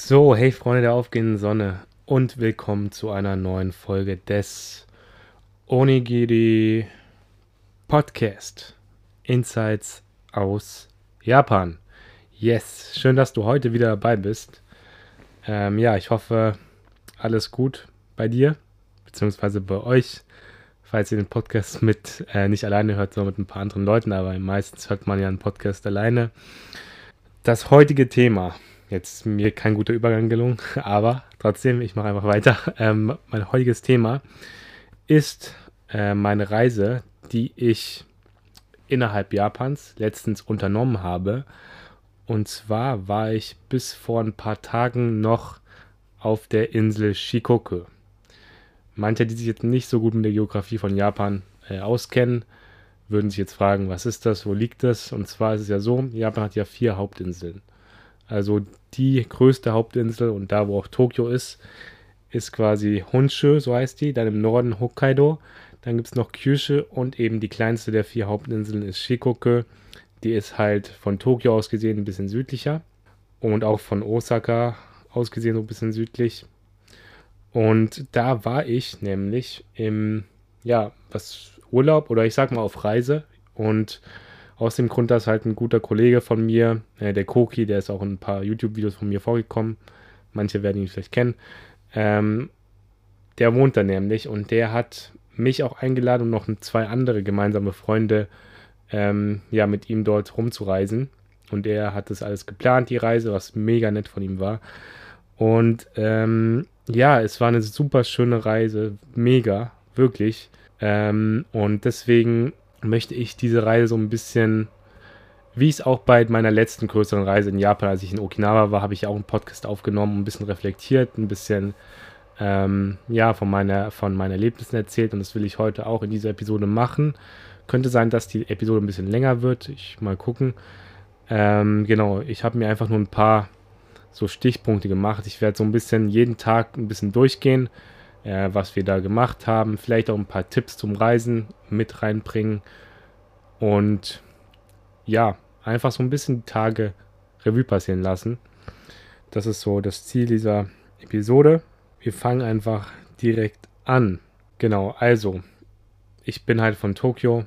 So, hey Freunde der aufgehenden Sonne und willkommen zu einer neuen Folge des Onigiri Podcast Insights aus Japan. Yes, schön, dass du heute wieder dabei bist. Ähm, ja, ich hoffe, alles gut bei dir, beziehungsweise bei euch, falls ihr den Podcast mit äh, nicht alleine hört, sondern mit ein paar anderen Leuten, aber meistens hört man ja einen Podcast alleine. Das heutige Thema Jetzt mir kein guter Übergang gelungen, aber trotzdem, ich mache einfach weiter. Ähm, mein heutiges Thema ist äh, meine Reise, die ich innerhalb Japans letztens unternommen habe. Und zwar war ich bis vor ein paar Tagen noch auf der Insel Shikoku. Manche, die sich jetzt nicht so gut mit der Geografie von Japan äh, auskennen, würden sich jetzt fragen, was ist das, wo liegt das? Und zwar ist es ja so, Japan hat ja vier Hauptinseln. Also die größte Hauptinsel und da, wo auch Tokio ist, ist quasi Honshu, so heißt die. Dann im Norden Hokkaido. Dann gibt es noch Kyushu und eben die kleinste der vier Hauptinseln ist Shikoku. Die ist halt von Tokio aus gesehen ein bisschen südlicher und auch von Osaka aus gesehen so ein bisschen südlich. Und da war ich nämlich im, ja, was Urlaub oder ich sag mal auf Reise und aus dem Grund, dass halt ein guter Kollege von mir, äh, der Koki, der ist auch in ein paar YouTube-Videos von mir vorgekommen, manche werden ihn vielleicht kennen, ähm, der wohnt da nämlich und der hat mich auch eingeladen und noch zwei andere gemeinsame Freunde, ähm, ja, mit ihm dort rumzureisen. Und er hat das alles geplant, die Reise, was mega nett von ihm war. Und ähm, ja, es war eine super schöne Reise, mega, wirklich. Ähm, und deswegen möchte ich diese Reise so ein bisschen, wie es auch bei meiner letzten größeren Reise in Japan, als ich in Okinawa war, habe ich auch einen Podcast aufgenommen, ein bisschen reflektiert, ein bisschen ähm, ja, von meiner, von meinen Erlebnissen erzählt und das will ich heute auch in dieser Episode machen. Könnte sein, dass die Episode ein bisschen länger wird. Ich mal gucken. Ähm, genau, ich habe mir einfach nur ein paar so Stichpunkte gemacht. Ich werde so ein bisschen jeden Tag ein bisschen durchgehen äh, was wir da gemacht haben. Vielleicht auch ein paar Tipps zum Reisen mit reinbringen. Und ja, einfach so ein bisschen die Tage Revue passieren lassen. Das ist so das Ziel dieser Episode. Wir fangen einfach direkt an. Genau, also, ich bin halt von Tokio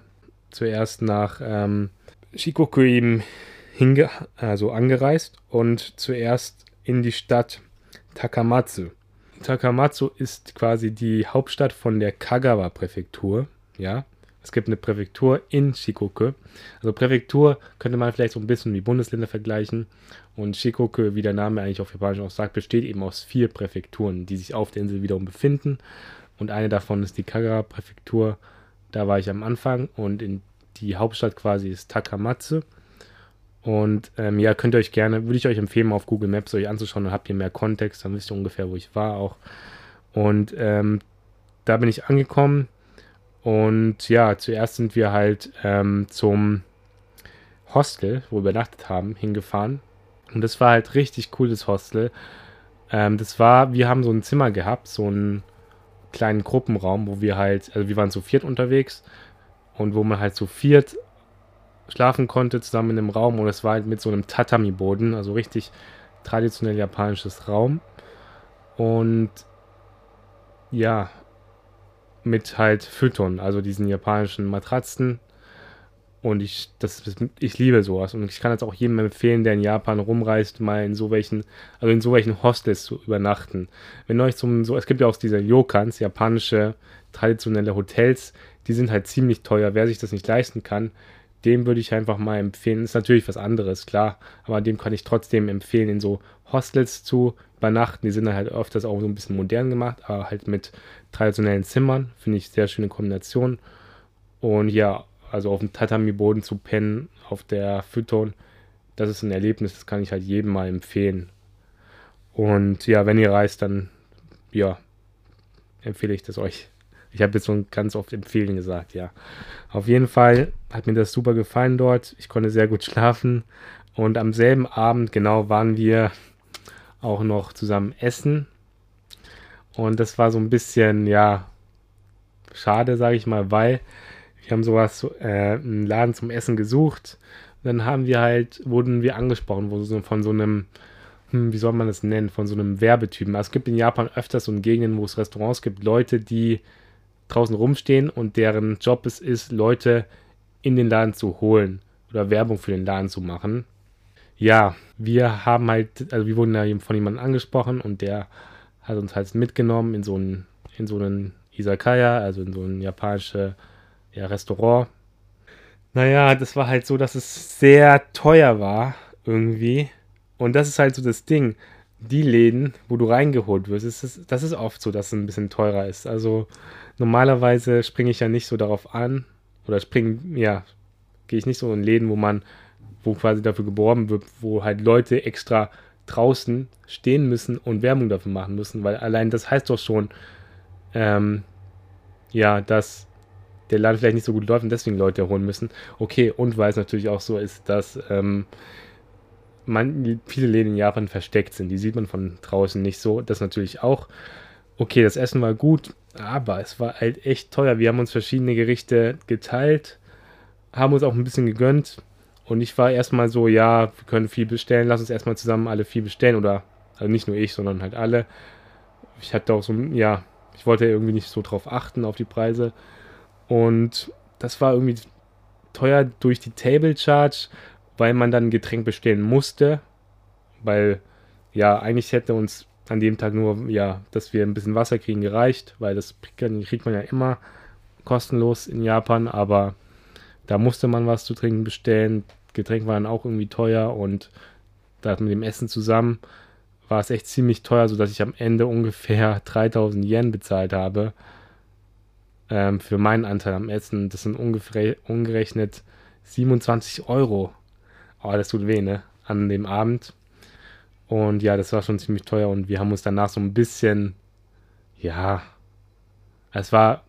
zuerst nach ähm, Shikoku hinge also angereist und zuerst in die Stadt Takamatsu. Takamatsu ist quasi die Hauptstadt von der Kagawa-Präfektur. Ja, es gibt eine Präfektur in Shikoku. Also Präfektur könnte man vielleicht so ein bisschen wie Bundesländer vergleichen. Und Shikoku, wie der Name eigentlich auf Japanisch auch sagt, besteht eben aus vier Präfekturen, die sich auf der Insel wiederum befinden. Und eine davon ist die Kagawa-Präfektur. Da war ich am Anfang. Und die Hauptstadt quasi ist Takamatsu. Und ähm, ja, könnt ihr euch gerne, würde ich euch empfehlen, auf Google Maps euch anzuschauen, dann habt ihr mehr Kontext, dann wisst ihr ungefähr, wo ich war auch. Und ähm, da bin ich angekommen. Und ja, zuerst sind wir halt ähm, zum Hostel, wo wir übernachtet haben, hingefahren. Und das war halt richtig cool, das Hostel. Ähm, das war, wir haben so ein Zimmer gehabt, so einen kleinen Gruppenraum, wo wir halt, also wir waren zu viert unterwegs und wo man halt zu viert schlafen konnte, zusammen in einem Raum. Und es war halt mit so einem Tatami-Boden, also richtig traditionell japanisches Raum. Und ja, mit halt Füttern, also diesen japanischen Matratzen. Und ich, das, ich liebe sowas. Und ich kann es auch jedem empfehlen, der in Japan rumreist, mal in so welchen, also in so welchen Hostels zu übernachten. Wenn euch zum, so, es gibt ja auch diese Yokans, japanische traditionelle Hotels, die sind halt ziemlich teuer. Wer sich das nicht leisten kann, dem würde ich einfach mal empfehlen. Ist natürlich was anderes, klar, aber dem kann ich trotzdem empfehlen, in so Hostels zu übernachten. Die sind halt öfters auch so ein bisschen modern gemacht, aber halt mit traditionellen Zimmern. Finde ich sehr schöne Kombination. Und ja, also auf dem Tatami-Boden zu pennen, auf der Futon, das ist ein Erlebnis, das kann ich halt jedem mal empfehlen. Und ja, wenn ihr reist, dann ja, empfehle ich das euch. Ich habe jetzt schon ganz oft empfehlen gesagt, ja. Auf jeden Fall hat mir das super gefallen dort. Ich konnte sehr gut schlafen. Und am selben Abend, genau, waren wir auch noch zusammen essen. Und das war so ein bisschen, ja, schade, sage ich mal, weil wir haben sowas, äh, einen Laden zum Essen gesucht. Und dann haben wir halt, wurden wir angesprochen, von so einem hm, wie soll man das nennen, von so einem Werbetypen. Also es gibt in Japan öfters so Gegenden, wo es Restaurants gibt, Leute, die draußen rumstehen und deren Job es ist, Leute in den Laden zu holen oder Werbung für den Laden zu machen. Ja, wir haben halt, also wir wurden da von jemandem angesprochen und der hat uns halt mitgenommen in so einen, in so einen Isakaya, also in so ein japanisches ja, Restaurant. Naja, das war halt so, dass es sehr teuer war, irgendwie. Und das ist halt so das Ding. Die Läden, wo du reingeholt wirst, ist, das ist oft so, dass es ein bisschen teurer ist. Also normalerweise springe ich ja nicht so darauf an. Oder springe, ja, gehe ich nicht so in Läden, wo man, wo quasi dafür geworben wird, wo halt Leute extra draußen stehen müssen und Werbung dafür machen müssen, weil allein das heißt doch schon, ähm, ja, dass der Laden vielleicht nicht so gut läuft und deswegen Leute holen müssen. Okay, und weil es natürlich auch so ist, dass ähm, man, viele Läden in Japan versteckt sind. Die sieht man von draußen nicht so. Das natürlich auch. Okay, das Essen war gut, aber es war halt echt teuer. Wir haben uns verschiedene Gerichte geteilt, haben uns auch ein bisschen gegönnt. Und ich war erstmal so, ja, wir können viel bestellen, lass uns erstmal zusammen alle viel bestellen. Oder, also nicht nur ich, sondern halt alle. Ich hatte auch so, ja, ich wollte irgendwie nicht so drauf achten, auf die Preise. Und das war irgendwie teuer durch die Table Charge, weil man dann ein Getränk bestellen musste. Weil, ja, eigentlich hätte uns an dem Tag nur, ja, dass wir ein bisschen Wasser kriegen, gereicht, weil das kriegt man ja immer kostenlos in Japan, aber da musste man was zu trinken bestellen. Getränk war dann auch irgendwie teuer und da mit dem Essen zusammen war es echt ziemlich teuer, sodass ich am Ende ungefähr 3000 Yen bezahlt habe ähm, für meinen Anteil am Essen. Das sind ungefähr umgerechnet 27 Euro. Oh, das tut weh, ne? An dem Abend. Und ja, das war schon ziemlich teuer und wir haben uns danach so ein bisschen, ja, es war,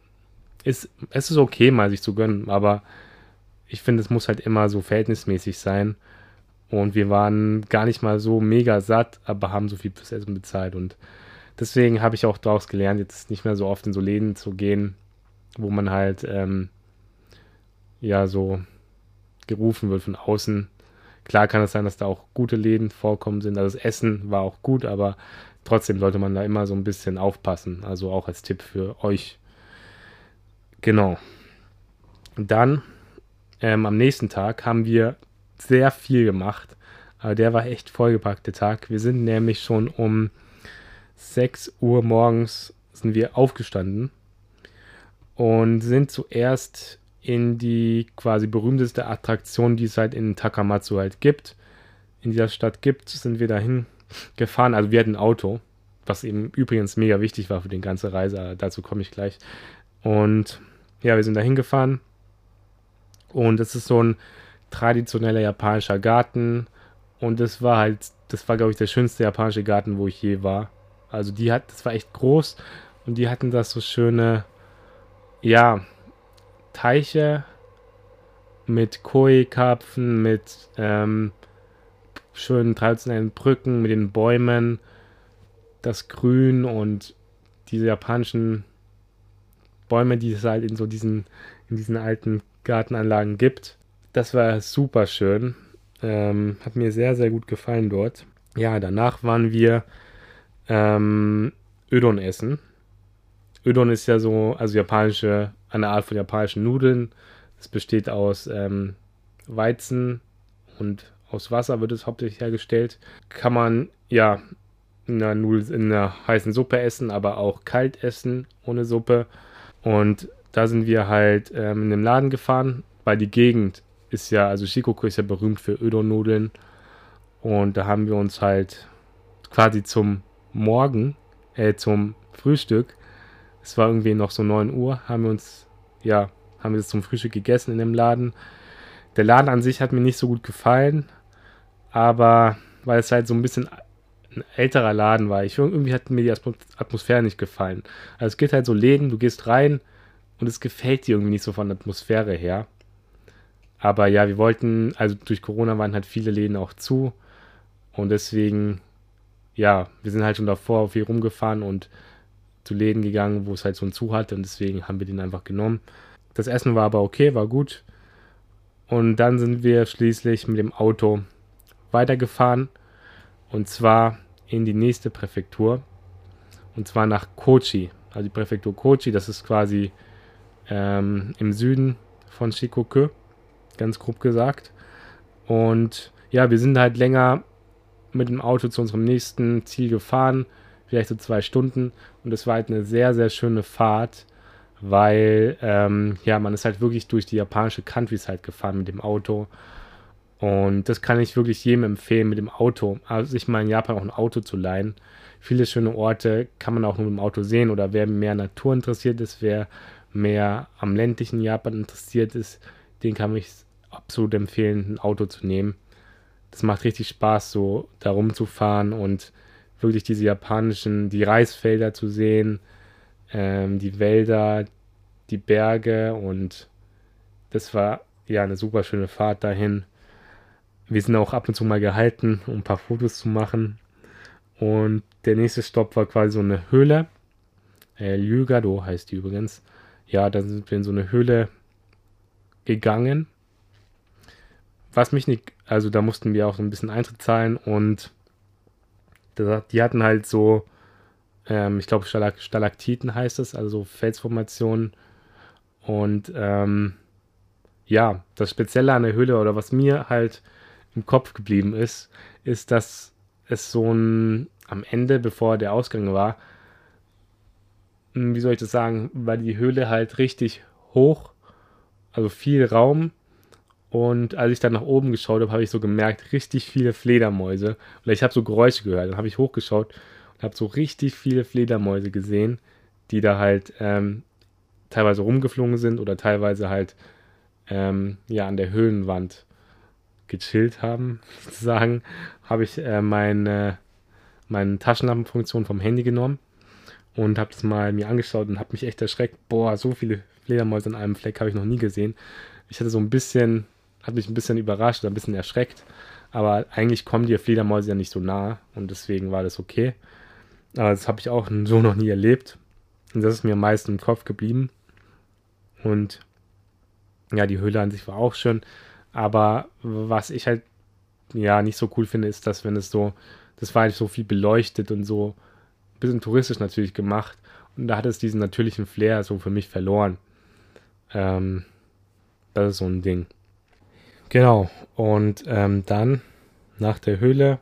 ist, es ist okay, mal sich zu gönnen, aber ich finde, es muss halt immer so verhältnismäßig sein. Und wir waren gar nicht mal so mega satt, aber haben so viel fürs Essen bezahlt. Und deswegen habe ich auch daraus gelernt, jetzt nicht mehr so oft in so Läden zu gehen, wo man halt ähm, ja so gerufen wird von außen. Klar kann es sein, dass da auch gute Läden vorkommen sind. Also das Essen war auch gut, aber trotzdem sollte man da immer so ein bisschen aufpassen. Also auch als Tipp für euch. Genau. Dann ähm, am nächsten Tag haben wir sehr viel gemacht. Aber der war echt vollgepackt, der Tag. Wir sind nämlich schon um 6 Uhr morgens sind wir aufgestanden und sind zuerst in die quasi berühmteste Attraktion, die es halt in Takamatsu halt gibt, in dieser Stadt gibt, sind wir dahin gefahren. Also wir hatten ein Auto, was eben übrigens mega wichtig war für die ganze Reise, dazu komme ich gleich. Und ja, wir sind dahin gefahren und es ist so ein traditioneller japanischer Garten und das war halt, das war glaube ich der schönste japanische Garten, wo ich je war. Also die hat, das war echt groß und die hatten da so schöne ja, Teiche mit Koi-Karpfen, mit ähm, schönen traditionellen Brücken, mit den Bäumen, das Grün und diese japanischen Bäume, die es halt in so diesen, in diesen alten Gartenanlagen gibt. Das war super schön. Ähm, hat mir sehr, sehr gut gefallen dort. Ja, danach waren wir ähm, Ödon essen. Udon ist ja so, also japanische, eine Art von japanischen Nudeln. Es besteht aus ähm, Weizen und aus Wasser wird es hauptsächlich hergestellt. Kann man ja in einer, Nudel, in einer heißen Suppe essen, aber auch kalt essen ohne Suppe. Und da sind wir halt ähm, in den Laden gefahren, weil die Gegend ist ja, also Shikoku ist ja berühmt für Udon-Nudeln. Und da haben wir uns halt quasi zum Morgen, äh, zum Frühstück es war irgendwie noch so 9 Uhr, haben wir uns, ja, haben wir es zum Frühstück gegessen in dem Laden. Der Laden an sich hat mir nicht so gut gefallen, aber weil es halt so ein bisschen ein älterer Laden war. Ich irgendwie hat mir die Atmosphäre nicht gefallen. Also es geht halt so Läden, du gehst rein und es gefällt dir irgendwie nicht so von der Atmosphäre her. Aber ja, wir wollten, also durch Corona waren halt viele Läden auch zu und deswegen, ja, wir sind halt schon davor viel rumgefahren und zu Läden gegangen, wo es halt so einen Zu hatte und deswegen haben wir den einfach genommen. Das Essen war aber okay, war gut. Und dann sind wir schließlich mit dem Auto weitergefahren Und zwar in die nächste Präfektur. Und zwar nach Kochi. Also die Präfektur Kochi, das ist quasi ähm, im Süden von Shikoku. Ganz grob gesagt. Und ja, wir sind halt länger mit dem Auto zu unserem nächsten Ziel gefahren. Vielleicht so zwei Stunden. Und es war halt eine sehr, sehr schöne Fahrt weil ähm, ja, man ist halt wirklich durch die japanische Countryside gefahren mit dem Auto. Und das kann ich wirklich jedem empfehlen, mit dem Auto, also sich mal in Japan auch ein Auto zu leihen. Viele schöne Orte kann man auch nur mit dem Auto sehen oder wer mehr Natur interessiert ist, wer mehr am ländlichen Japan interessiert ist, den kann ich absolut empfehlen, ein Auto zu nehmen. Das macht richtig Spaß, so da rumzufahren und wirklich diese japanischen, die Reisfelder zu sehen, ähm, die Wälder, die Berge und das war ja eine super schöne Fahrt dahin. Wir sind auch ab und zu mal gehalten, um ein paar Fotos zu machen. Und der nächste Stopp war quasi so eine Höhle. Äh, Lyugado heißt die übrigens. Ja, da sind wir in so eine Höhle gegangen. Was mich nicht, also da mussten wir auch so ein bisschen Eintritt zahlen und die hatten halt so ähm, ich glaube, Stalak Stalaktiten heißt es, also Felsformationen. Und ähm, ja, das Spezielle an der Höhle oder was mir halt im Kopf geblieben ist, ist, dass es so ein am Ende, bevor der Ausgang war, hm, wie soll ich das sagen, war die Höhle halt richtig hoch, also viel Raum. Und als ich dann nach oben geschaut habe, habe ich so gemerkt, richtig viele Fledermäuse. Oder ich habe so Geräusche gehört. Dann habe ich hochgeschaut habe so richtig viele Fledermäuse gesehen, die da halt ähm, teilweise rumgeflogen sind oder teilweise halt ähm, ja an der Höhlenwand gechillt haben, sozusagen, habe ich äh, meine, meine Taschenlampenfunktion vom Handy genommen und habe das mal mir angeschaut und habe mich echt erschreckt. Boah, so viele Fledermäuse an einem Fleck habe ich noch nie gesehen. Ich hatte so ein bisschen, hat mich ein bisschen überrascht ein bisschen erschreckt. Aber eigentlich kommen die Fledermäuse ja nicht so nah und deswegen war das okay. Aber das habe ich auch so noch nie erlebt. Und das ist mir am meisten im Kopf geblieben. Und ja, die Höhle an sich war auch schön. Aber was ich halt ja nicht so cool finde, ist, dass wenn es so, das war halt so viel beleuchtet und so ein bisschen touristisch natürlich gemacht. Und da hat es diesen natürlichen Flair so für mich verloren. Ähm, das ist so ein Ding. Genau. Und ähm, dann nach der Höhle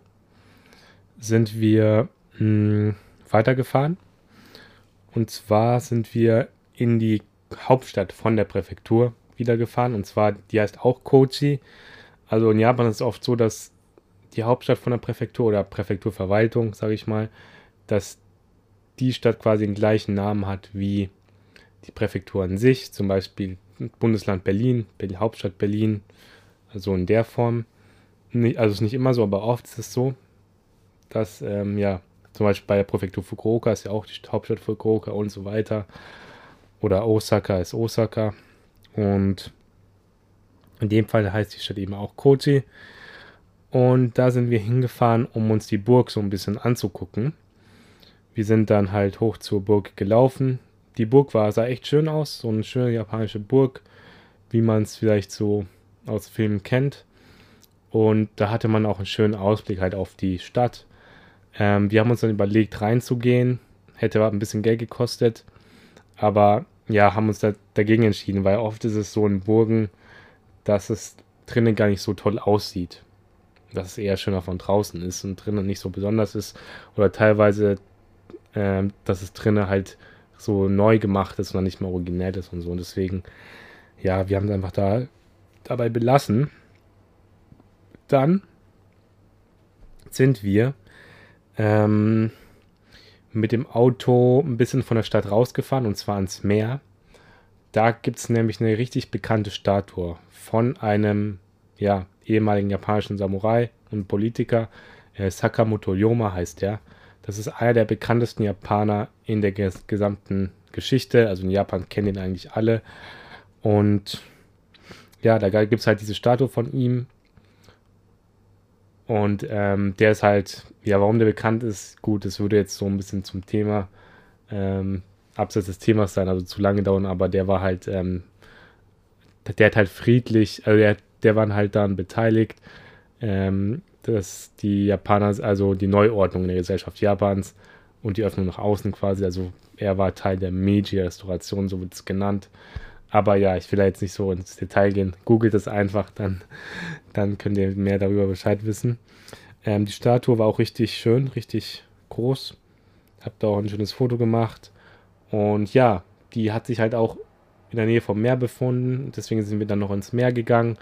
sind wir mh, hm, weitergefahren. Und zwar sind wir in die Hauptstadt von der Präfektur wieder gefahren. Und zwar, die heißt auch Kochi. Also in Japan ist es oft so, dass die Hauptstadt von der Präfektur oder Präfekturverwaltung, sage ich mal, dass die Stadt quasi den gleichen Namen hat wie die Präfektur an sich. Zum Beispiel Bundesland Berlin, Hauptstadt Berlin. Also in der Form. Also ist nicht immer so, aber oft ist es so, dass ähm, ja zum Beispiel bei der Präfektur Fukuoka ist ja auch die Hauptstadt Fukuoka und so weiter. Oder Osaka ist Osaka. Und in dem Fall heißt die Stadt eben auch Kochi. Und da sind wir hingefahren, um uns die Burg so ein bisschen anzugucken. Wir sind dann halt hoch zur Burg gelaufen. Die Burg war, sah echt schön aus, so eine schöne japanische Burg, wie man es vielleicht so aus Filmen kennt. Und da hatte man auch einen schönen Ausblick halt auf die Stadt. Ähm, wir haben uns dann überlegt, reinzugehen. Hätte ein bisschen Geld gekostet. Aber ja, haben uns da, dagegen entschieden, weil oft ist es so in Burgen, dass es drinnen gar nicht so toll aussieht. Dass es eher schöner von draußen ist und drinnen nicht so besonders ist. Oder teilweise, ähm, dass es drinnen halt so neu gemacht ist und dann nicht mehr originell ist und so. Und deswegen, ja, wir haben es einfach da dabei belassen. Dann sind wir ähm, mit dem Auto ein bisschen von der Stadt rausgefahren und zwar ans Meer. Da gibt es nämlich eine richtig bekannte Statue von einem ja, ehemaligen japanischen Samurai und Politiker. Äh, Sakamoto Yoma heißt der. Das ist einer der bekanntesten Japaner in der ges gesamten Geschichte. Also in Japan kennen ihn eigentlich alle. Und ja, da gibt es halt diese Statue von ihm. Und ähm, der ist halt, ja, warum der bekannt ist, gut, das würde jetzt so ein bisschen zum Thema, ähm, abseits des Themas sein, also zu lange dauern, aber der war halt, ähm, der hat halt friedlich, also der, der war halt dann beteiligt, ähm, dass die Japaner, also die Neuordnung in der Gesellschaft Japans und die Öffnung nach außen quasi, also er war Teil der Meiji-Restauration, so wird es genannt. Aber ja, ich will da jetzt nicht so ins Detail gehen. Googelt es einfach, dann, dann könnt ihr mehr darüber Bescheid wissen. Ähm, die Statue war auch richtig schön, richtig groß. Hab da auch ein schönes Foto gemacht. Und ja, die hat sich halt auch in der Nähe vom Meer befunden. Deswegen sind wir dann noch ins Meer gegangen.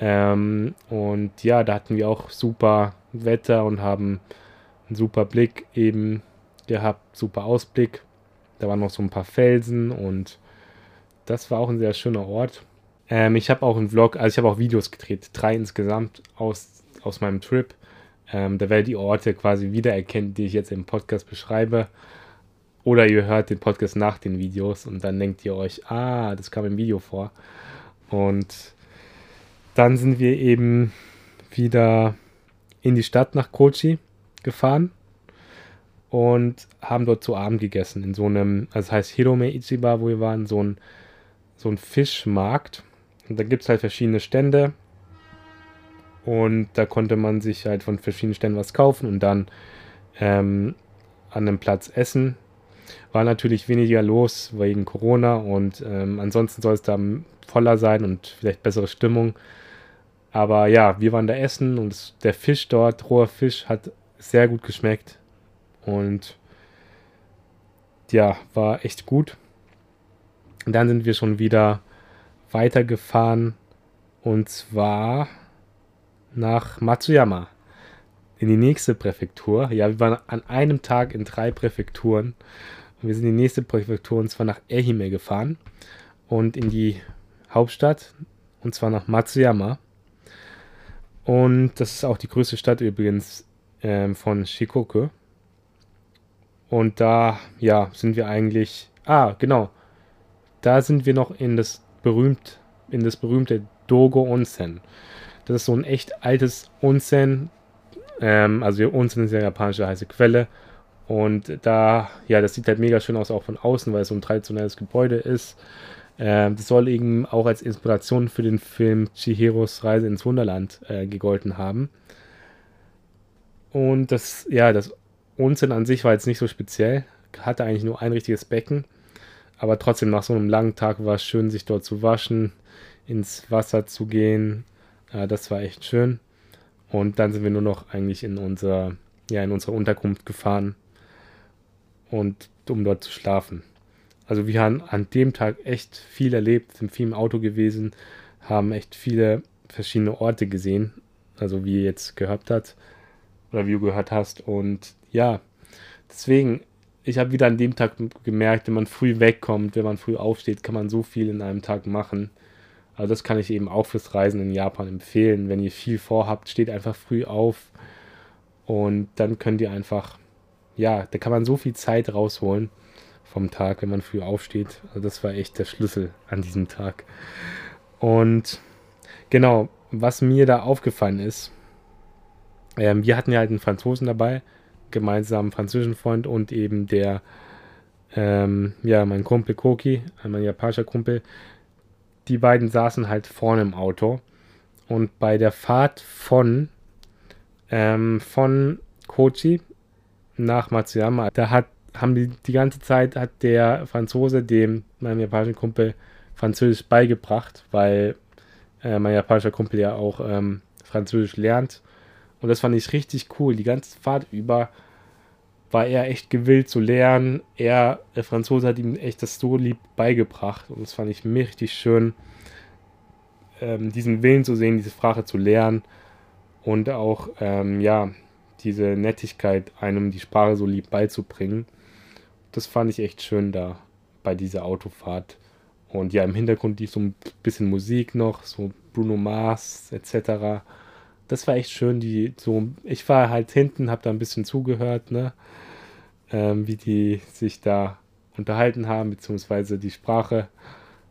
Ähm, und ja, da hatten wir auch super Wetter und haben einen super Blick eben gehabt, super Ausblick. Da waren noch so ein paar Felsen und das war auch ein sehr schöner Ort. Ähm, ich habe auch einen Vlog, also ich habe auch Videos gedreht, drei insgesamt aus, aus meinem Trip. Ähm, da werdet ihr Orte quasi wiedererkennen, die ich jetzt im Podcast beschreibe. Oder ihr hört den Podcast nach den Videos und dann denkt ihr euch, ah, das kam im Video vor. Und dann sind wir eben wieder in die Stadt nach Kochi gefahren und haben dort zu Abend gegessen in so einem, also das heißt Hirome Ichiba, wo wir waren, so ein, so ein Fischmarkt. Und da gibt es halt verschiedene Stände und da konnte man sich halt von verschiedenen Ständen was kaufen und dann ähm, an einem Platz essen. War natürlich weniger los wegen Corona und ähm, ansonsten soll es da voller sein und vielleicht bessere Stimmung. Aber ja, wir waren da essen und der Fisch dort, roher Fisch, hat sehr gut geschmeckt. Und ja, war echt gut. Und dann sind wir schon wieder weitergefahren und zwar nach Matsuyama in die nächste Präfektur. Ja, wir waren an einem Tag in drei Präfekturen. Und wir sind in die nächste Präfektur und zwar nach Ehime gefahren und in die Hauptstadt und zwar nach Matsuyama. Und das ist auch die größte Stadt übrigens ähm, von Shikoku. Und da, ja, sind wir eigentlich. Ah, genau. Da sind wir noch in das berühmt, in das berühmte Dogo Onsen. Das ist so ein echt altes Onsen. Ähm, also Onsen ist ja japanische heiße Quelle. Und da, ja, das sieht halt mega schön aus, auch von außen, weil es so ein traditionelles Gebäude ist. Ähm, das soll eben auch als Inspiration für den Film Chihiros Reise ins Wunderland äh, gegolten haben. Und das, ja, das Onsen an sich war jetzt nicht so speziell, hatte eigentlich nur ein richtiges Becken, aber trotzdem nach so einem langen Tag war es schön, sich dort zu waschen, ins Wasser zu gehen. Äh, das war echt schön. Und dann sind wir nur noch eigentlich in unser, ja, in unsere Unterkunft gefahren und um dort zu schlafen. Also wir haben an dem Tag echt viel erlebt, sind viel im Auto gewesen, haben echt viele verschiedene Orte gesehen, also wie ihr jetzt gehört habt oder wie du gehört hast. Und ja, deswegen, ich habe wieder an dem Tag gemerkt, wenn man früh wegkommt, wenn man früh aufsteht, kann man so viel in einem Tag machen. Also das kann ich eben auch fürs Reisen in Japan empfehlen. Wenn ihr viel vorhabt, steht einfach früh auf und dann könnt ihr einfach, ja, da kann man so viel Zeit rausholen vom Tag, wenn man früh aufsteht. Also das war echt der Schlüssel an diesem Tag. Und genau, was mir da aufgefallen ist, ähm, wir hatten ja halt einen Franzosen dabei, gemeinsamen französischen Freund und eben der, ähm, ja, mein Kumpel Koki, mein japanischer Kumpel. Die beiden saßen halt vorne im Auto. Und bei der Fahrt von, ähm, von Kochi nach Matsuyama, da hat, haben die die ganze Zeit hat der Franzose dem meinem japanischen Kumpel Französisch beigebracht, weil äh, mein japanischer Kumpel ja auch ähm, Französisch lernt und das fand ich richtig cool. Die ganze Fahrt über war er echt gewillt zu lernen. Er, der Franzose, hat ihm echt das so lieb beigebracht. Und das fand ich mir richtig schön, ähm, diesen Willen zu sehen, diese Sprache zu lernen. Und auch, ähm, ja, diese Nettigkeit, einem die Sprache so lieb beizubringen. Das fand ich echt schön da bei dieser Autofahrt. Und ja, im Hintergrund lief so ein bisschen Musik noch, so Bruno Mars etc das war echt schön. Die so, ich war halt hinten, habe da ein bisschen zugehört, ne, ähm, wie die sich da unterhalten haben beziehungsweise die Sprache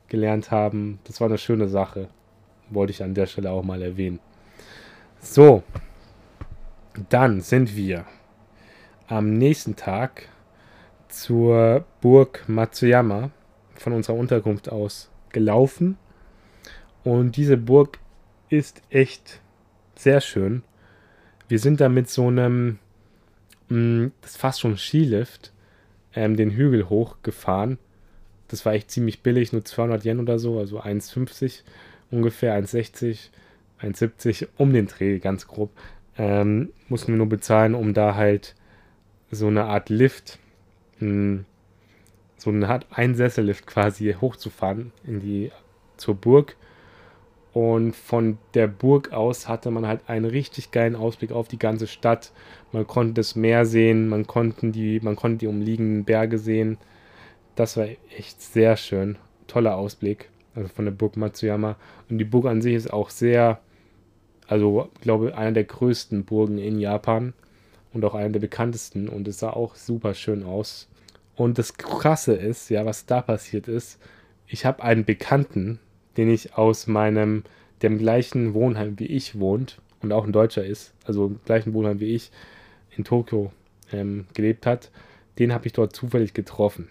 gelernt haben. Das war eine schöne Sache, wollte ich an der Stelle auch mal erwähnen. So, dann sind wir am nächsten Tag zur Burg Matsuyama von unserer Unterkunft aus gelaufen. Und diese Burg ist echt sehr schön. wir sind da mit so einem, mh, mm, das ist fast schon Skilift, ähm, den Hügel hochgefahren. Das war echt ziemlich billig, nur 200 Yen oder so, also 1,50 ungefähr, 1,60, 1,70, um den Dreh, ganz grob. Ähm, mussten wir nur bezahlen, um da halt so eine Art Lift, mh, mm, so eine Art Einsessellift quasi hochzufahren in die, zur Burg und von der Burg aus hatte man halt einen richtig geilen Ausblick auf die ganze Stadt. Man konnte das Meer sehen, man konnte die, man konnte die umliegenden Berge sehen. Das war echt sehr schön. Toller Ausblick. Also von der Burg Matsuyama. Und die Burg an sich ist auch sehr, also ich glaube, einer der größten Burgen in Japan. Und auch einer der bekanntesten. Und es sah auch super schön aus. Und das Krasse ist, ja, was da passiert ist, ich habe einen Bekannten, den ich aus meinem, dem gleichen Wohnheim wie ich wohnt und auch ein Deutscher ist, also im gleichen Wohnheim wie ich in Tokio ähm, gelebt hat, den habe ich dort zufällig getroffen.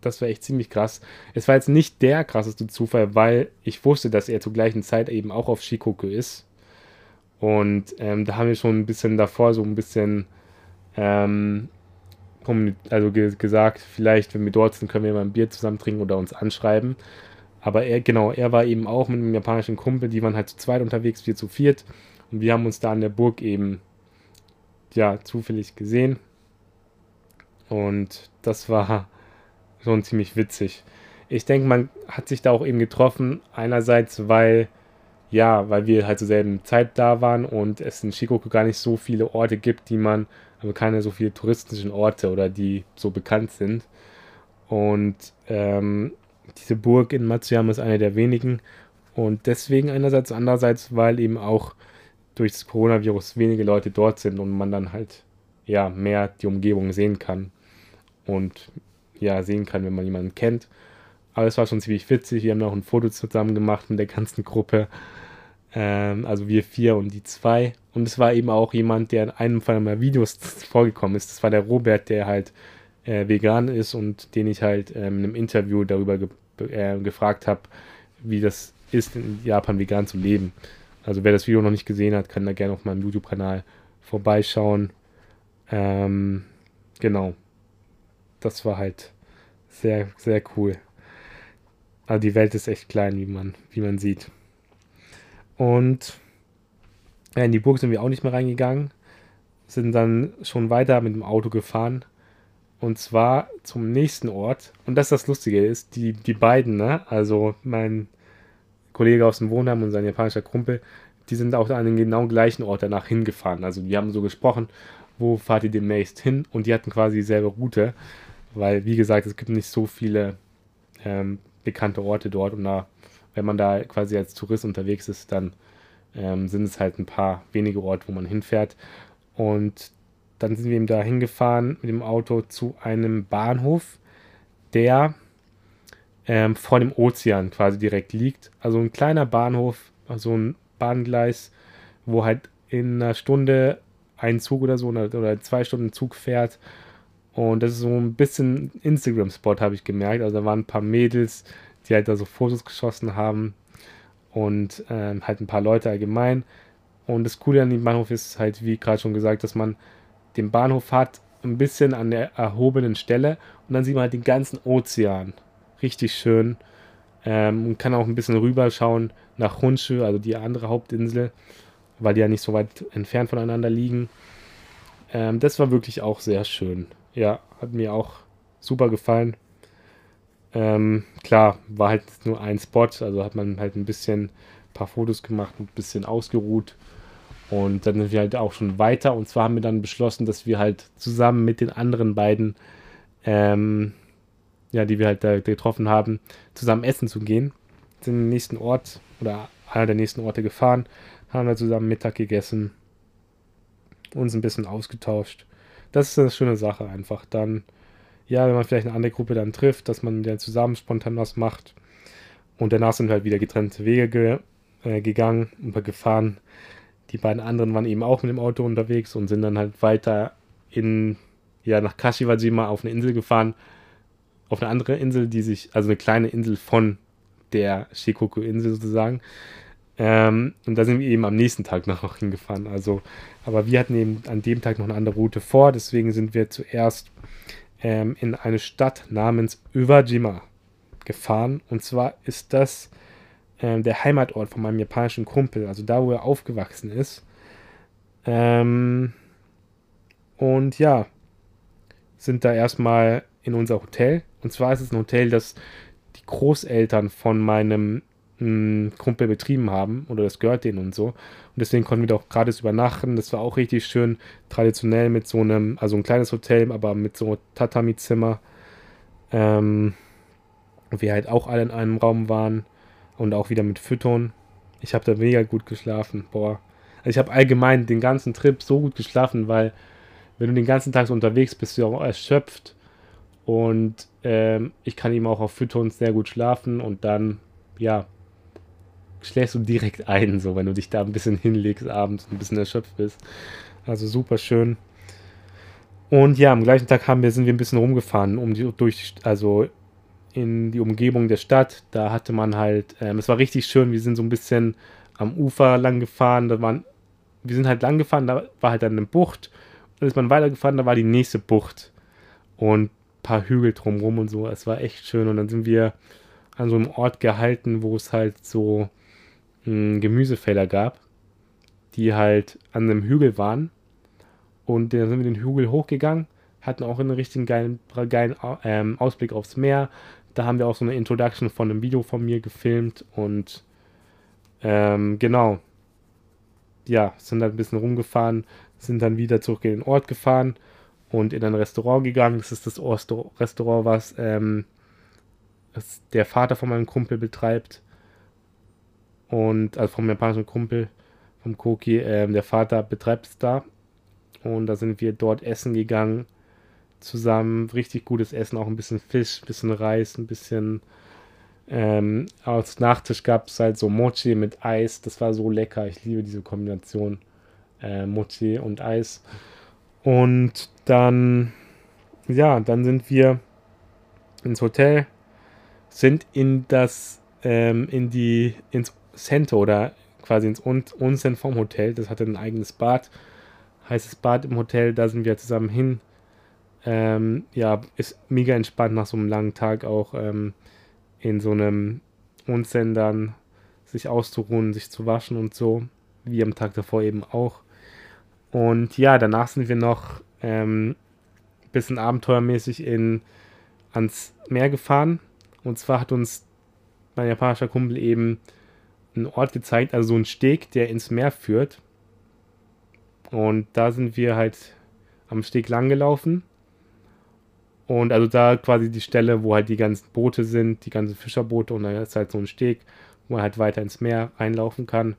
Das war echt ziemlich krass. Es war jetzt nicht der krasseste Zufall, weil ich wusste, dass er zur gleichen Zeit eben auch auf Shikoku ist. Und ähm, da haben wir schon ein bisschen davor so ein bisschen ähm, also ge gesagt, vielleicht, wenn wir dort sind, können wir mal ein Bier zusammen trinken oder uns anschreiben. Aber er, genau, er war eben auch mit einem japanischen Kumpel, die waren halt zu zweit unterwegs, wir zu viert. Und wir haben uns da an der Burg eben, ja, zufällig gesehen. Und das war schon ziemlich witzig. Ich denke, man hat sich da auch eben getroffen. Einerseits, weil, ja, weil wir halt zur selben Zeit da waren und es in Shikoku gar nicht so viele Orte gibt, die man, also keine so viele touristischen Orte oder die so bekannt sind. Und ähm, diese Burg in Matsuyama ist eine der wenigen. Und deswegen einerseits, andererseits, weil eben auch durch das Coronavirus wenige Leute dort sind und man dann halt ja mehr die Umgebung sehen kann und ja sehen kann, wenn man jemanden kennt. Aber es war schon ziemlich witzig. Wir haben auch ein Foto zusammen gemacht mit der ganzen Gruppe. Ähm, also wir vier und die zwei. Und es war eben auch jemand, der in einem von meinen Videos vorgekommen ist. Das war der Robert, der halt äh, vegan ist und den ich halt ähm, in einem Interview darüber ge äh, gefragt habe, wie das ist, in Japan vegan zu leben. Also wer das Video noch nicht gesehen hat, kann da gerne auf meinem YouTube-Kanal vorbeischauen. Ähm, genau. Das war halt sehr, sehr cool. Also die Welt ist echt klein, wie man, wie man sieht. Und in die Burg sind wir auch nicht mehr reingegangen. Sind dann schon weiter mit dem Auto gefahren und zwar zum nächsten Ort. Und das ist das Lustige ist, die, die beiden, ne? Also mein Kollege aus dem Wohnheim und sein japanischer Kumpel, die sind auch an den genau gleichen Ort danach hingefahren. Also die haben so gesprochen, wo fahrt ihr demnächst hin? Und die hatten quasi dieselbe Route. Weil, wie gesagt, es gibt nicht so viele ähm, bekannte Orte dort. Und da, wenn man da quasi als Tourist unterwegs ist, dann ähm, sind es halt ein paar wenige Orte, wo man hinfährt. Und dann sind wir eben da hingefahren mit dem Auto zu einem Bahnhof, der ähm, vor dem Ozean quasi direkt liegt. Also ein kleiner Bahnhof, also ein Bahngleis, wo halt in einer Stunde ein Zug oder so oder, oder zwei Stunden Zug fährt. Und das ist so ein bisschen Instagram-Spot, habe ich gemerkt. Also da waren ein paar Mädels, die halt da so Fotos geschossen haben und ähm, halt ein paar Leute allgemein. Und das Coole an dem Bahnhof ist halt, wie gerade schon gesagt, dass man den Bahnhof hat, ein bisschen an der erhobenen Stelle und dann sieht man halt den ganzen Ozean. Richtig schön. Ähm, und kann auch ein bisschen rüberschauen nach Honshu, also die andere Hauptinsel, weil die ja nicht so weit entfernt voneinander liegen. Ähm, das war wirklich auch sehr schön. Ja, hat mir auch super gefallen. Ähm, klar, war halt nur ein Spot, also hat man halt ein bisschen ein paar Fotos gemacht, ein bisschen ausgeruht und dann sind wir halt auch schon weiter. Und zwar haben wir dann beschlossen, dass wir halt zusammen mit den anderen beiden, ähm, ja, die wir halt da getroffen haben, zusammen essen zu gehen. Sind in den nächsten Ort oder einer der nächsten Orte gefahren, haben da zusammen Mittag gegessen, uns ein bisschen ausgetauscht. Das ist eine schöne Sache einfach. Dann, ja, wenn man vielleicht eine andere Gruppe dann trifft, dass man dann zusammen spontan was macht. Und danach sind wir halt wieder getrennte Wege ge äh, gegangen und gefahren die beiden anderen waren eben auch mit dem Auto unterwegs und sind dann halt weiter in, ja, nach Kashiwajima auf eine Insel gefahren. Auf eine andere Insel, die sich, also eine kleine Insel von der Shikoku-Insel sozusagen. Ähm, und da sind wir eben am nächsten Tag noch hingefahren. Also, aber wir hatten eben an dem Tag noch eine andere Route vor, deswegen sind wir zuerst ähm, in eine Stadt namens Uwajima gefahren. Und zwar ist das ähm, der Heimatort von meinem japanischen Kumpel, also da, wo er aufgewachsen ist. Ähm, und ja, sind da erstmal in unser Hotel. Und zwar ist es ein Hotel, das die Großeltern von meinem mh, hm, Kumpel betrieben haben. Oder das gehört denen und so. Und deswegen konnten wir da auch gratis übernachten. Das war auch richtig schön traditionell mit so einem, also ein kleines Hotel, aber mit so Tatami-Zimmer. Ähm, wir halt auch alle in einem Raum waren und auch wieder mit Füttern. Ich habe da mega gut geschlafen. Boah. Also ich habe allgemein den ganzen Trip so gut geschlafen, weil wenn du den ganzen Tag so unterwegs bist, bist du auch erschöpft. Und ähm, ich kann eben auch auf Füttern sehr gut schlafen und dann, ja, schläfst du direkt ein, so wenn du dich da ein bisschen hinlegst abends und ein bisschen erschöpft bist. Also super schön. Und ja, am gleichen Tag haben wir, sind wir ein bisschen rumgefahren, um die, durch, also in die Umgebung der Stadt. Da hatte man halt, ähm, es war richtig schön, wir sind so ein bisschen am Ufer lang gefahren. Da waren, wir sind halt lang gefahren, da war halt dann eine Bucht. Und ist man weitergefahren, da war die nächste Bucht. Und ein paar Hügel drumrum und so. Es war echt schön. Und dann sind wir an so einem Ort gehalten, wo es halt so mh, hm, Gemüsefelder gab, die halt an einem Hügel waren. Und dann sind wir den Hügel hochgegangen, hatten auch einen richtigen geilen, geilen ähm, Ausblick aufs Meer, da haben wir auch so eine Introduction von einem Video von mir gefilmt und ähm, genau. Ja, sind dann ein bisschen rumgefahren, sind dann wieder zurück in den Ort gefahren und in ein Restaurant gegangen. Das ist das Restaurant, was, ähm, was der Vater von meinem Kumpel betreibt. Und, also vom japanischen Kumpel, vom Koki, ähm, der Vater betreibt es da. Und da sind wir dort essen gegangen zusammen. Richtig gutes Essen, auch ein bisschen Fisch, ein bisschen Reis, ein bisschen. Ähm, als Nachtisch gab es halt so Mochi mit Eis. Das war so lecker. Ich liebe diese Kombination äh, Mochi und Eis. Und dann, ja, dann sind wir ins Hotel, sind in das, ähm, in die, ins Center oder quasi ins Onsen vom Hotel. Das hatte ein eigenes Bad, heißes Bad im Hotel. Da sind wir zusammen hin ähm, ja, ist mega entspannt nach so einem langen Tag auch ähm, in so einem Onsen dann sich auszuruhen, sich zu waschen und so, wie am Tag davor eben auch. Und ja, danach sind wir noch ähm, bisschen abenteuermäßig in, ans Meer gefahren. Und zwar hat uns mein japanischer Kumpel eben einen Ort gezeigt, also so einen Steg, der ins Meer führt. Und da sind wir halt am Steg lang gelaufen. Und also da quasi die Stelle, wo halt die ganzen Boote sind, die ganzen Fischerboote und da ist halt so ein Steg, wo man halt weiter ins Meer reinlaufen kann.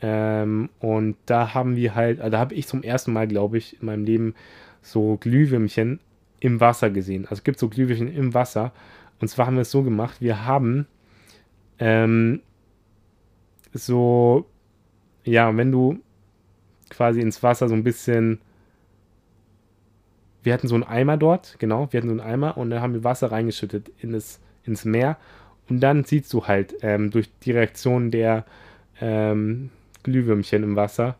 Ähm, und da haben wir halt, also da habe ich zum ersten Mal, glaube ich, in meinem Leben so Glühwürmchen im Wasser gesehen. Also es gibt so Glühwürmchen im Wasser. Und zwar haben wir es so gemacht, wir haben ähm, so, ja, wenn du quasi ins Wasser so ein bisschen wir hatten so einen Eimer dort, genau, wir hatten so einen Eimer und dann haben wir Wasser reingeschüttet in das, ins Meer und dann siehst du halt ähm, durch die Reaktion der ähm, Glühwürmchen im Wasser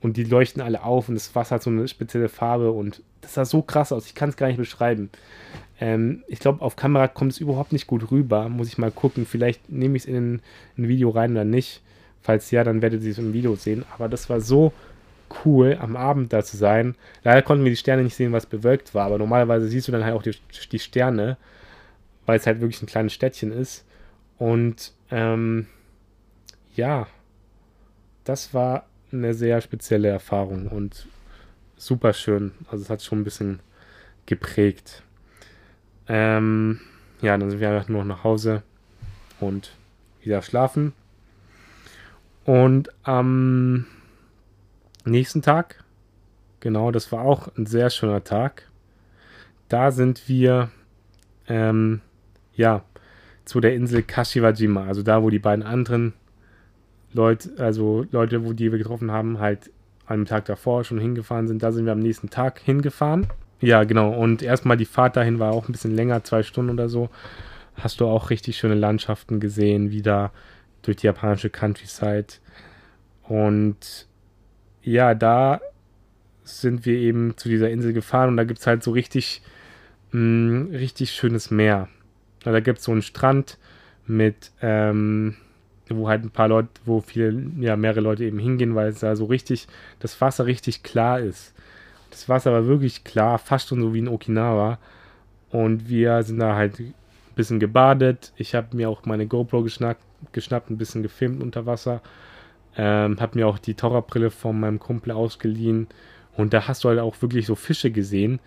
und die leuchten alle auf und das Wasser hat so eine spezielle Farbe und das sah so krass aus, ich kann es gar nicht beschreiben. Ähm, ich glaube, auf Kamera kommt es überhaupt nicht gut rüber, muss ich mal gucken, vielleicht nehme ich es in ein, ein Video rein oder nicht. Falls ja, dann werdet ihr es im Video sehen. Aber das war so cool, am Abend da zu sein. Leider konnten wir die Sterne nicht sehen, was bewölkt war, aber normalerweise siehst du dann halt auch die, die Sterne, weil es halt wirklich ein kleines Städtchen ist. Und ähm, ja, das war eine sehr spezielle Erfahrung und super schön. Also es hat schon ein bisschen geprägt. Ähm, ja, dann sind wir einfach nur nach Hause und wieder schlafen. Und am ähm, nächsten Tag, genau, das war auch ein sehr schöner Tag. Da sind wir, ähm, ja, zu der Insel Kashiwajima, also da, wo die beiden anderen Leute, also Leute, wo die wir getroffen haben, halt am Tag davor schon hingefahren sind. Da sind wir am nächsten Tag hingefahren. Ja, genau. Und erstmal die Fahrt dahin war auch ein bisschen länger, zwei Stunden oder so. Hast du auch richtig schöne Landschaften gesehen, wie da durch die japanische Countryside. Und ja, da sind wir eben zu dieser Insel gefahren und da gibt es halt so richtig, mh, mm, richtig schönes Meer. Da gibt es so einen Strand mit, ähm, wo halt ein paar Leute, wo viele, ja, mehrere Leute eben hingehen, weil es da so richtig, das Wasser richtig klar ist. Das Wasser war wirklich klar, fast schon so wie in Okinawa. Und wir sind da halt ein bisschen gebadet. Ich habe mir auch meine GoPro geschnappt, geschnappt, ein bisschen gefilmt unter Wasser. Ähm, habe mir auch die Taucherbrille von meinem Kumpel ausgeliehen. Und da hast du halt auch wirklich so Fische gesehen,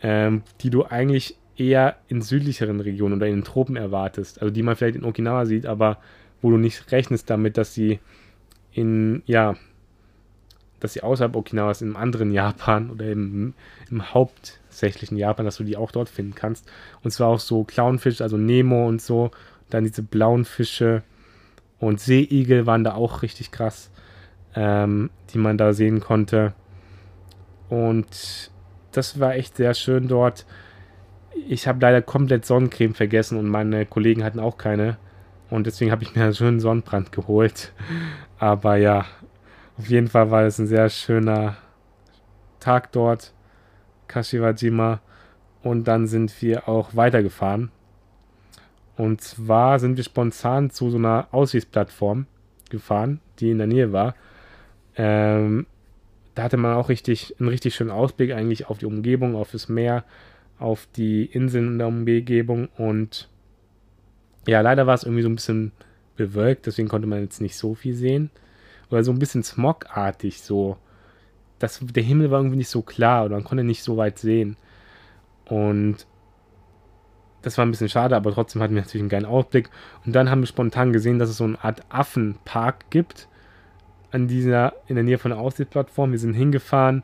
ähm, die du eigentlich eher in südlicheren Regionen oder in den Tropen erwartest. Also die man vielleicht in Okinawa sieht, aber wo du nicht rechnest damit, dass sie in, ja, dass sie außerhalb Okinawas im anderen Japan oder im, im hauptsächlichen Japan, dass du die auch dort finden kannst. Und zwar auch so Clownfisch, also Nemo und so, dann diese blauen Fische und Seeigel waren da auch richtig krass, ähm, die man da sehen konnte. Und das war echt sehr schön dort. Ich habe leider komplett Sonnencreme vergessen und meine Kollegen hatten auch keine. Und deswegen habe ich mir einen schönen Sonnenbrand geholt. Aber ja, auf jeden Fall war es ein sehr schöner Tag dort, Kashiwajima. Und dann sind wir auch weitergefahren. Und zwar sind wir spontan zu so einer Aussichtsplattform gefahren, die in der Nähe war. Ähm, da hatte man auch richtig einen richtig schönen Ausblick eigentlich auf die Umgebung, auf das Meer, auf die Inseln in der Umgebung. Und ja, leider war es irgendwie so ein bisschen bewölkt, deswegen konnte man jetzt nicht so viel sehen oder so ein bisschen smogartig so. Das, der Himmel war irgendwie nicht so klar oder man konnte nicht so weit sehen. Und das war ein bisschen schade, aber trotzdem hatten wir natürlich einen geilen Ausblick. Und dann haben wir spontan gesehen, dass es so eine Art Affenpark gibt an dieser, in der Nähe von der Aussichtsplattform. Wir sind hingefahren,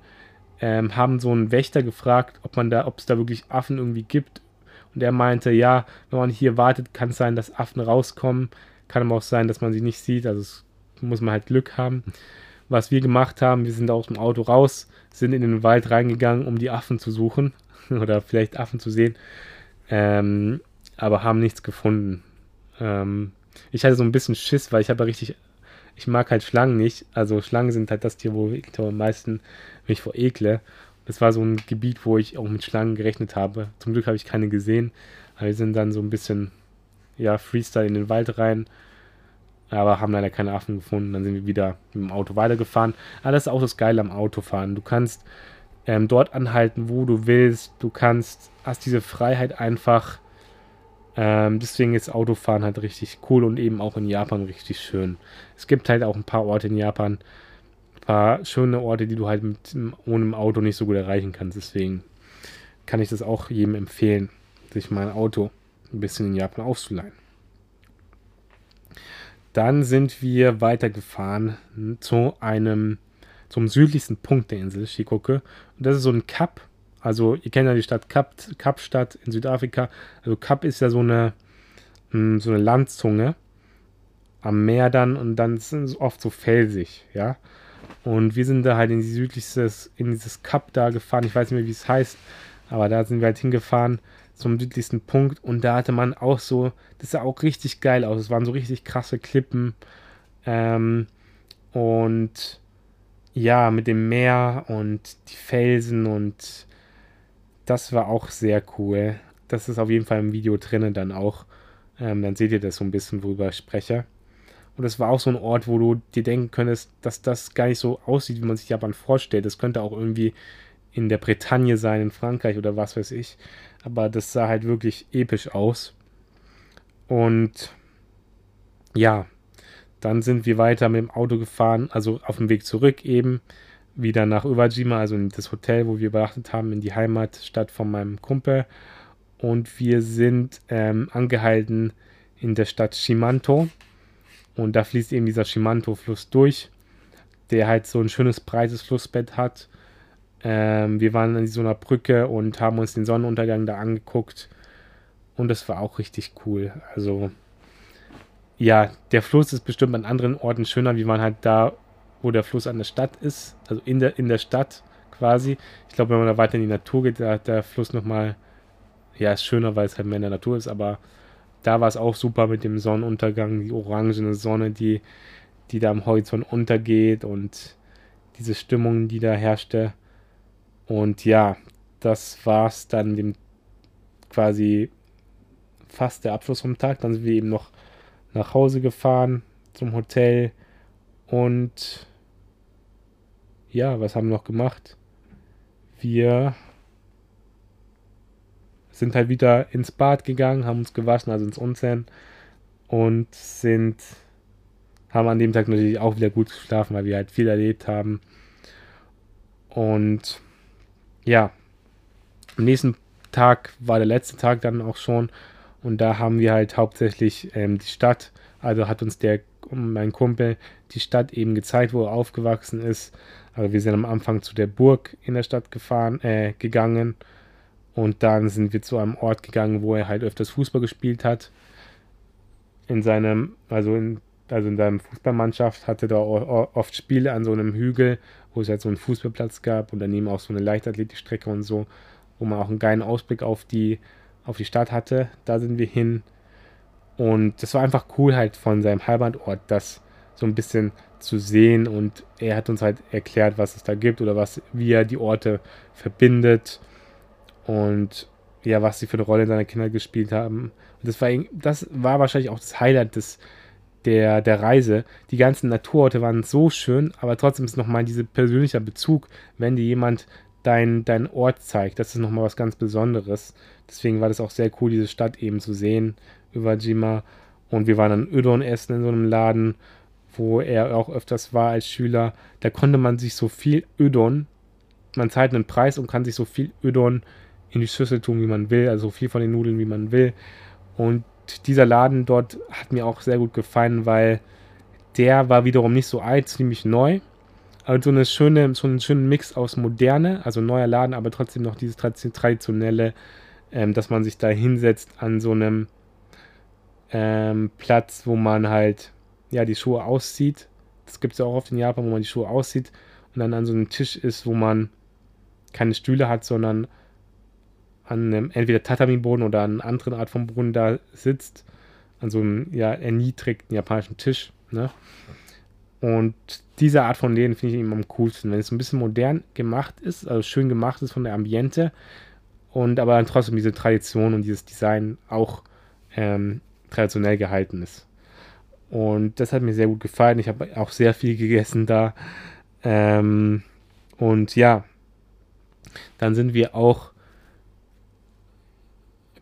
ähm, haben so einen Wächter gefragt, ob man da, ob es da wirklich Affen irgendwie gibt. Und er meinte, ja, wenn man hier wartet, kann es sein, dass Affen rauskommen. Kann aber auch sein, dass man sie nicht sieht. Also muss man halt Glück haben. Was wir gemacht haben, wir sind aus dem Auto raus, sind in den Wald reingegangen, um die Affen zu suchen oder vielleicht Affen zu sehen, ähm, aber haben nichts gefunden. Ähm, ich hatte so ein bisschen Schiss, weil ich habe ja richtig, ich mag halt Schlangen nicht. Also Schlangen sind halt das Tier, wo ich am meisten mich vor ekle. Das war so ein Gebiet, wo ich auch mit Schlangen gerechnet habe. Zum Glück habe ich keine gesehen. Aber wir sind dann so ein bisschen, ja, Freestyle in den Wald rein aber haben leider keine Affen gefunden. Dann sind wir wieder mit dem Auto weitergefahren. Aber das ist auch das Geile am Autofahren. Du kannst ähm, dort anhalten, wo du willst. Du kannst, hast diese Freiheit einfach. Ähm, deswegen ist Autofahren halt richtig cool und eben auch in Japan richtig schön. Es gibt halt auch ein paar Orte in Japan, ein paar schöne Orte, die du halt mit, ohne dem Auto nicht so gut erreichen kannst. Deswegen kann ich das auch jedem empfehlen, sich mal ein Auto ein bisschen in Japan auszuleihen. Dann sind wir weitergefahren zu einem, zum südlichsten Punkt der Insel, Shikoke. Und das ist so ein Kap. Also, ihr kennt ja die Stadt Kap, Kapstadt in Südafrika. Also, Kap ist ja so eine, hm, so eine Landzunge am Meer dann und dann sind es oft so felsig, ja. Und wir sind da halt in, die südlichstes, in dieses Kap da gefahren. Ich weiß nicht mehr, wie es heißt, aber da sind wir halt hingefahren zum südlichsten Punkt und da hatte man auch so, das sah auch richtig geil aus. Es waren so richtig krasse Klippen ähm, und ja, mit dem Meer und die Felsen und das war auch sehr cool. Das ist auf jeden Fall im Video drinnen dann auch. Ähm, dann seht ihr das so ein bisschen, worüber ich spreche. Und das war auch so ein Ort, wo du dir denken könntest, dass das gar nicht so aussieht, wie man sich Japan vorstellt. Das könnte auch irgendwie in der Bretagne sein, in Frankreich oder was weiß ich. Aber das sah halt wirklich episch aus. Und ja, dann sind wir weiter mit dem Auto gefahren, also auf dem Weg zurück eben, wieder nach Iwajima, also in das Hotel, wo wir übernachtet haben, in die Heimatstadt von meinem Kumpel. Und wir sind ähm, angehalten in der Stadt Shimanto. Und da fließt eben dieser Shimanto-Fluss durch, der halt so ein schönes breites Flussbett hat ähm, wir waren an so einer Brücke und haben uns den Sonnenuntergang da angeguckt. Und das war auch richtig cool. Also, ja, der Fluss ist bestimmt an anderen Orten schöner, wie man halt da, wo der Fluss an der Stadt ist. Also in der, in der Stadt quasi. Ich glaube, wenn man da weiter in die Natur geht, da hat der Fluss nochmal, ja, ist schöner, weil es halt mehr in der Natur ist, aber da war es auch super mit dem Sonnenuntergang, die orangene Sonne, die, die da am Horizont untergeht und diese Stimmung, die da herrschte. Und ja, das war's dann dem quasi fast der Abschluss vom Tag. Dann sind wir eben noch nach Hause gefahren zum Hotel und ja, was haben wir noch gemacht? Wir sind halt wieder ins Bad gegangen, haben uns gewaschen, also ins Onsen und sind haben an dem Tag natürlich auch wieder gut geschlafen, weil wir halt viel erlebt haben. Und ja, am nächsten Tag war der letzte Tag dann auch schon und da haben wir halt hauptsächlich ähm, die Stadt, also hat uns der mein Kumpel die Stadt eben gezeigt, wo er aufgewachsen ist. Also wir sind am Anfang zu der Burg in der Stadt gefahren, äh, gegangen und dann sind wir zu einem Ort gegangen, wo er halt öfters Fußball gespielt hat. In seinem, also in, also in seiner Fußballmannschaft hatte da oft Spiele an so einem Hügel, wo es halt so einen Fußballplatz gab und daneben auch so eine Leichtathletikstrecke und so, wo man auch einen geilen Ausblick auf die, auf die Stadt hatte. Da sind wir hin. Und das war einfach cool halt von seinem Heimatort, das so ein bisschen zu sehen und er hat uns halt erklärt, was es da gibt oder was, wie er die Orte verbindet und ja, was sie für eine Rolle in seiner Kindheit gespielt haben. Und das war, das war wahrscheinlich auch das Highlight des, der, der Reise. Die ganzen Naturorte waren so schön, aber trotzdem ist nochmal dieser persönliche Bezug, wenn dir jemand dein, dein Ort zeigt. Das ist nochmal was ganz Besonderes. Deswegen war das auch sehr cool, diese Stadt eben zu sehen, über Jima. Und wir waren dann Udon essen in so einem Laden, wo er auch öfters war als Schüler. Da konnte man sich so viel Udon, man zahlt einen Preis und kann sich so viel Udon in die Schüssel tun, wie man will, also so viel von den Nudeln, wie man will. Und dieser Laden dort hat mir auch sehr gut gefallen, weil der war wiederum nicht so alt, ziemlich neu. Also so eine schöne, so einen schönen Mix aus Moderne, also neuer Laden, aber trotzdem noch dieses traditionelle, ähm, dass man sich da hinsetzt an so einem ähm, Platz, wo man halt ja die Schuhe auszieht. Das gibt es ja auch oft in Japan, wo man die Schuhe auszieht und dann an so einem Tisch ist, wo man keine Stühle hat, sondern an einem entweder Tatami-Boden oder an einer anderen Art von Boden da sitzt. An so einem ja, erniedrigten japanischen Tisch. Ne? Und diese Art von Läden finde ich immer am coolsten, wenn es ein bisschen modern gemacht ist, also schön gemacht ist von der Ambiente und aber dann trotzdem diese Tradition und dieses Design auch ähm, traditionell gehalten ist. Und das hat mir sehr gut gefallen. Ich habe auch sehr viel gegessen da. Ähm, und ja, dann sind wir auch,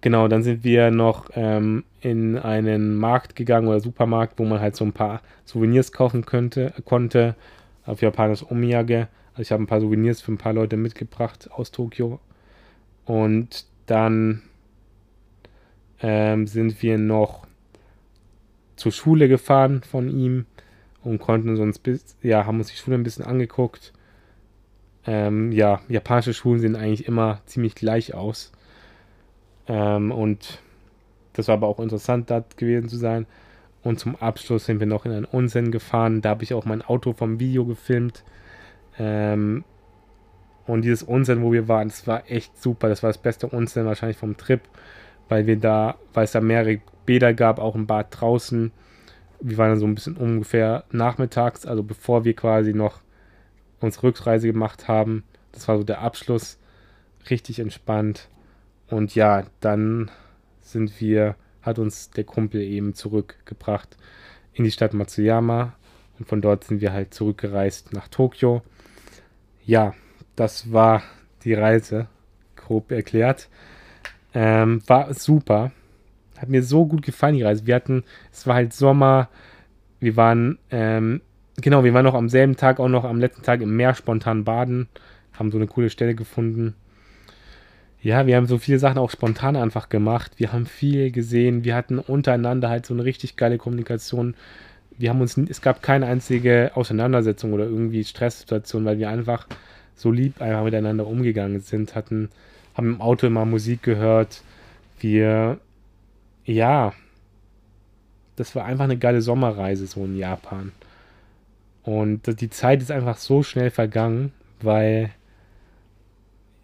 genau, dann sind wir noch ähm, in einen Markt gegangen oder Supermarkt, wo man halt so ein paar Souvenirs kaufen könnte, konnte, auf Japanisch Omiyage. Also ich habe ein paar Souvenirs für ein paar Leute mitgebracht aus Tokio. Und dann ähm, sind wir noch zur Schule gefahren von ihm und konnten uns bis, ja, haben uns die Schule ein bisschen angeguckt. Ähm, ja, japanische Schulen sehen eigentlich immer ziemlich gleich aus. Ähm, und das war aber auch interessant, da gewesen zu sein. Und zum Abschluss sind wir noch in einen Unsinn gefahren. Da habe ich auch mein Auto vom Video gefilmt. Ähm, und dieses Unsinn, wo wir waren, das war echt super. Das war das beste Unsinn wahrscheinlich vom Trip, weil wir da, weil es da mehrere Bäder gab, auch im Bad draußen. Wir waren dann so ein bisschen ungefähr nachmittags, also bevor wir quasi noch unsere Rückreise gemacht haben. Das war so der Abschluss. Richtig entspannt. Und ja, dann sind wir, hat uns der Kumpel eben zurückgebracht in die Stadt Matsuyama. Und von dort sind wir halt zurückgereist nach Tokio. Ja, das war die Reise, grob erklärt. Ähm, war super. Hat mir so gut gefallen, die Reise. Wir hatten, es war halt Sommer, wir waren, ähm, genau, wir waren noch am selben Tag, auch noch am letzten Tag im Meer spontan baden, haben so eine coole Stelle gefunden. Ja, wir haben so viele Sachen auch spontan einfach gemacht. Wir haben viel gesehen. Wir hatten untereinander halt so eine richtig geile Kommunikation. Wir haben uns, es gab keine einzige Auseinandersetzung oder irgendwie Stresssituation, weil wir einfach so lieb einfach miteinander umgegangen sind, hatten, haben im Auto immer Musik gehört. Wir ja, das war einfach eine geile Sommerreise so in Japan. Und die Zeit ist einfach so schnell vergangen, weil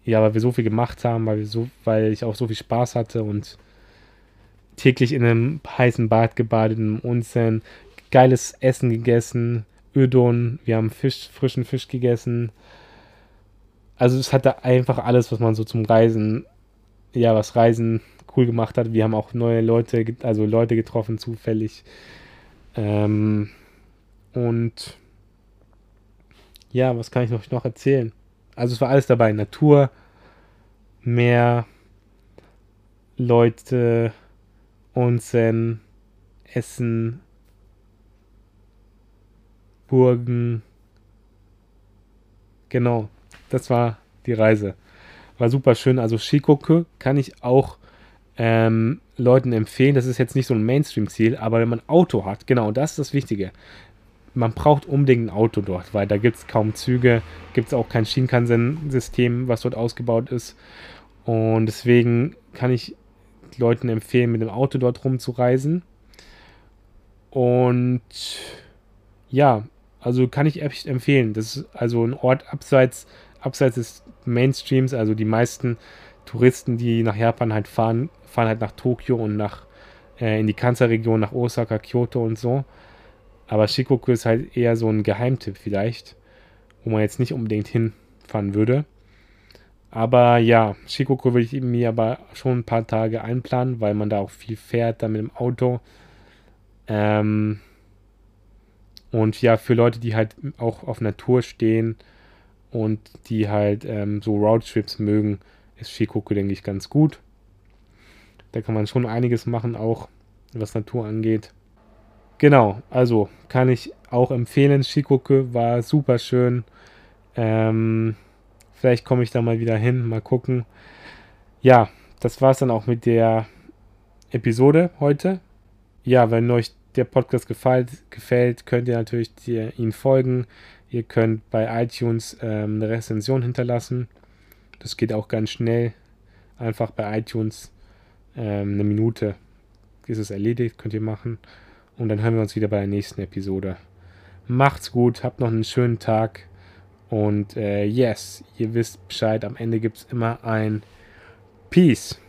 ja, weil wir so viel gemacht haben, weil wir so, weil ich auch so viel Spaß hatte und täglich in einem heißen Bad gebadet, im Onsen, geiles Essen gegessen, Ödon, wir haben Fisch, frischen Fisch gegessen. Also es hatte einfach alles, was man so zum Reisen, ja, was Reisen cool gemacht hat. Wir haben auch neue Leute, also Leute getroffen, zufällig. Ähm, und ja, was kann ich noch, noch erzählen? Also es war alles dabei. Natur, Meer, Leute, Onsen, Essen, Burgen. Genau, das war die Reise. War super schön. Also Shikoku kann ich auch ähm, Leuten empfehlen. Das ist jetzt nicht so ein Mainstream-Ziel, aber wenn man Auto hat, genau, das ist das Wichtige. Man braucht unbedingt ein Auto dort, weil da gibt es kaum Züge, gibt es auch kein Shinkansen-System, was dort ausgebaut ist. Und deswegen kann ich Leuten empfehlen, mit dem Auto dort rumzureisen. Und ja, also kann ich echt empfehlen. Das ist also ein Ort abseits, abseits des Mainstreams. Also die meisten Touristen, die nach Japan halt fahren, fahren halt nach Tokio und nach äh, in die Kansa-Region, nach Osaka, Kyoto und so. Aber Shikoku ist halt eher so ein Geheimtipp vielleicht, wo man jetzt nicht unbedingt hinfahren würde. Aber ja, Shikoku würde ich mir aber schon ein paar Tage einplanen, weil man da auch viel fährt, dann mit dem Auto. Ähm, und ja, für Leute, die halt auch auf Natur stehen und die halt ähm, so Roadtrips mögen, ist Shikoku, denke ich, ganz gut. Da kann man schon einiges machen, auch was Natur angeht. Genau, also kann ich auch empfehlen. Shikoku war super schön. Ähm, vielleicht komme ich da mal wieder hin, mal gucken. Ja, das war es dann auch mit der Episode heute. Ja, wenn euch der Podcast gefällt, gefällt könnt ihr natürlich ihn folgen. Ihr könnt bei iTunes ähm, eine Rezension hinterlassen. Das geht auch ganz schnell. Einfach bei iTunes ähm, eine Minute ist es erledigt, könnt ihr machen. Und dann hören wir uns wieder bei der nächsten Episode. Macht's gut, habt noch einen schönen Tag. Und äh, yes, ihr wisst Bescheid, am Ende gibt es immer ein Peace.